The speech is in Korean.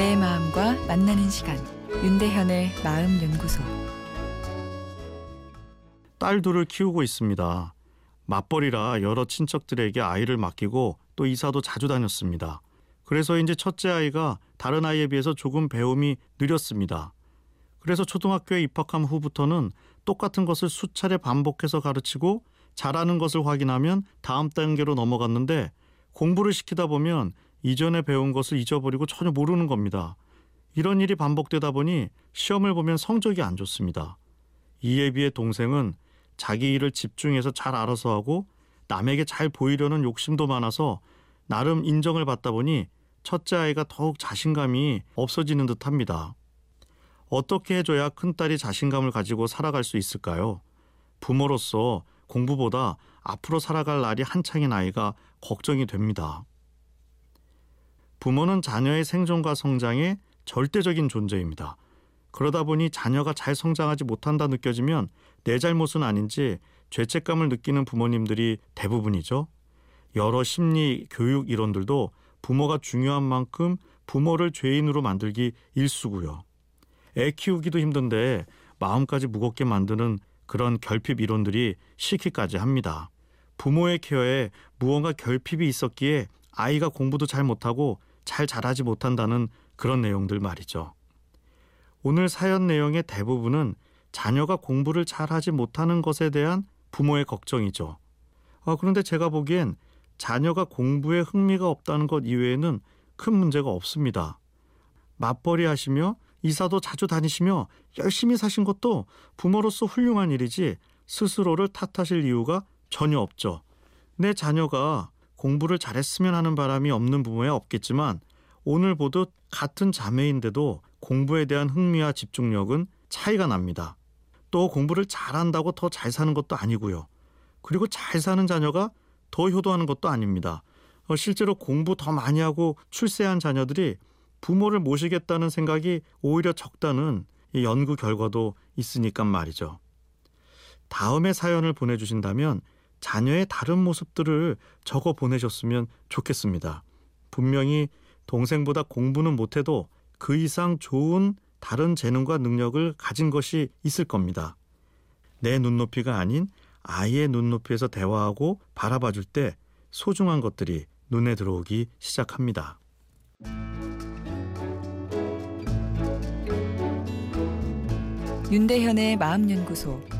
만나는 시간 윤대현의 마음 연구소 딸 둘을 키우고 있습니다. 맞벌이라 여러 친척들에게 아이를 맡기고 또 이사도 자주 다녔습니다. 그래서 이제 첫째 아이가 다른 아이에 비해서 조금 배움이 느렸습니다. 그래서 초등학교에 입학한 후부터는 똑같은 것을 수차례 반복해서 가르치고 잘하는 것을 확인하면 다음 단계로 넘어갔는데 공부를 시키다 보면 이전에 배운 것을 잊어버리고 전혀 모르는 겁니다. 이런 일이 반복되다 보니 시험을 보면 성적이 안 좋습니다. 이에 비해 동생은 자기 일을 집중해서 잘 알아서 하고 남에게 잘 보이려는 욕심도 많아서 나름 인정을 받다 보니 첫째 아이가 더욱 자신감이 없어지는 듯 합니다. 어떻게 해줘야 큰딸이 자신감을 가지고 살아갈 수 있을까요? 부모로서 공부보다 앞으로 살아갈 날이 한창인 아이가 걱정이 됩니다. 부모는 자녀의 생존과 성장에 절대적인 존재입니다. 그러다 보니 자녀가 잘 성장하지 못한다 느껴지면 내 잘못은 아닌지 죄책감을 느끼는 부모님들이 대부분이죠. 여러 심리 교육 이론들도 부모가 중요한 만큼 부모를 죄인으로 만들기 일수고요. 애 키우기도 힘든데 마음까지 무겁게 만드는 그런 결핍 이론들이 싫기까지 합니다. 부모의 케어에 무언가 결핍이 있었기에 아이가 공부도 잘 못하고 잘 자라지 못한다는 그런 내용들 말이죠. 오늘 사연 내용의 대부분은 자녀가 공부를 잘하지 못하는 것에 대한 부모의 걱정이죠. 아, 그런데 제가 보기엔 자녀가 공부에 흥미가 없다는 것 이외에는 큰 문제가 없습니다. 맞벌이 하시며 이사도 자주 다니시며 열심히 사신 것도 부모로서 훌륭한 일이지 스스로를 탓하실 이유가 전혀 없죠. 내 자녀가 공부를 잘했으면 하는 바람이 없는 부모야 없겠지만 오늘 보듯 같은 자매인데도 공부에 대한 흥미와 집중력은 차이가 납니다. 또 공부를 잘한다고 더 잘 사는 것도 아니고요. 그리고 잘 사는 자녀가 더 효도하는 것도 아닙니다. 어, 실제로 공부 더 많이 하고 출세한 자녀들이 부모를 모시겠다는 생각이 오히려 적다는 연구 결과도 있으니까 말이죠. 다음에 사연을 보내주신다면 자녀의 다른 모습들을 적어 보내셨으면 좋겠습니다. 분명히 동생보다 공부는 못해도 그 이상 좋은 다른 재능과 능력을 가진 것이 있을 겁니다. 내 눈높이가 아닌 아이의 눈높이에서 대화하고 바라봐 줄 때 소중한 것들이 눈에 들어오기 시작합니다. 윤대현의 마음연구소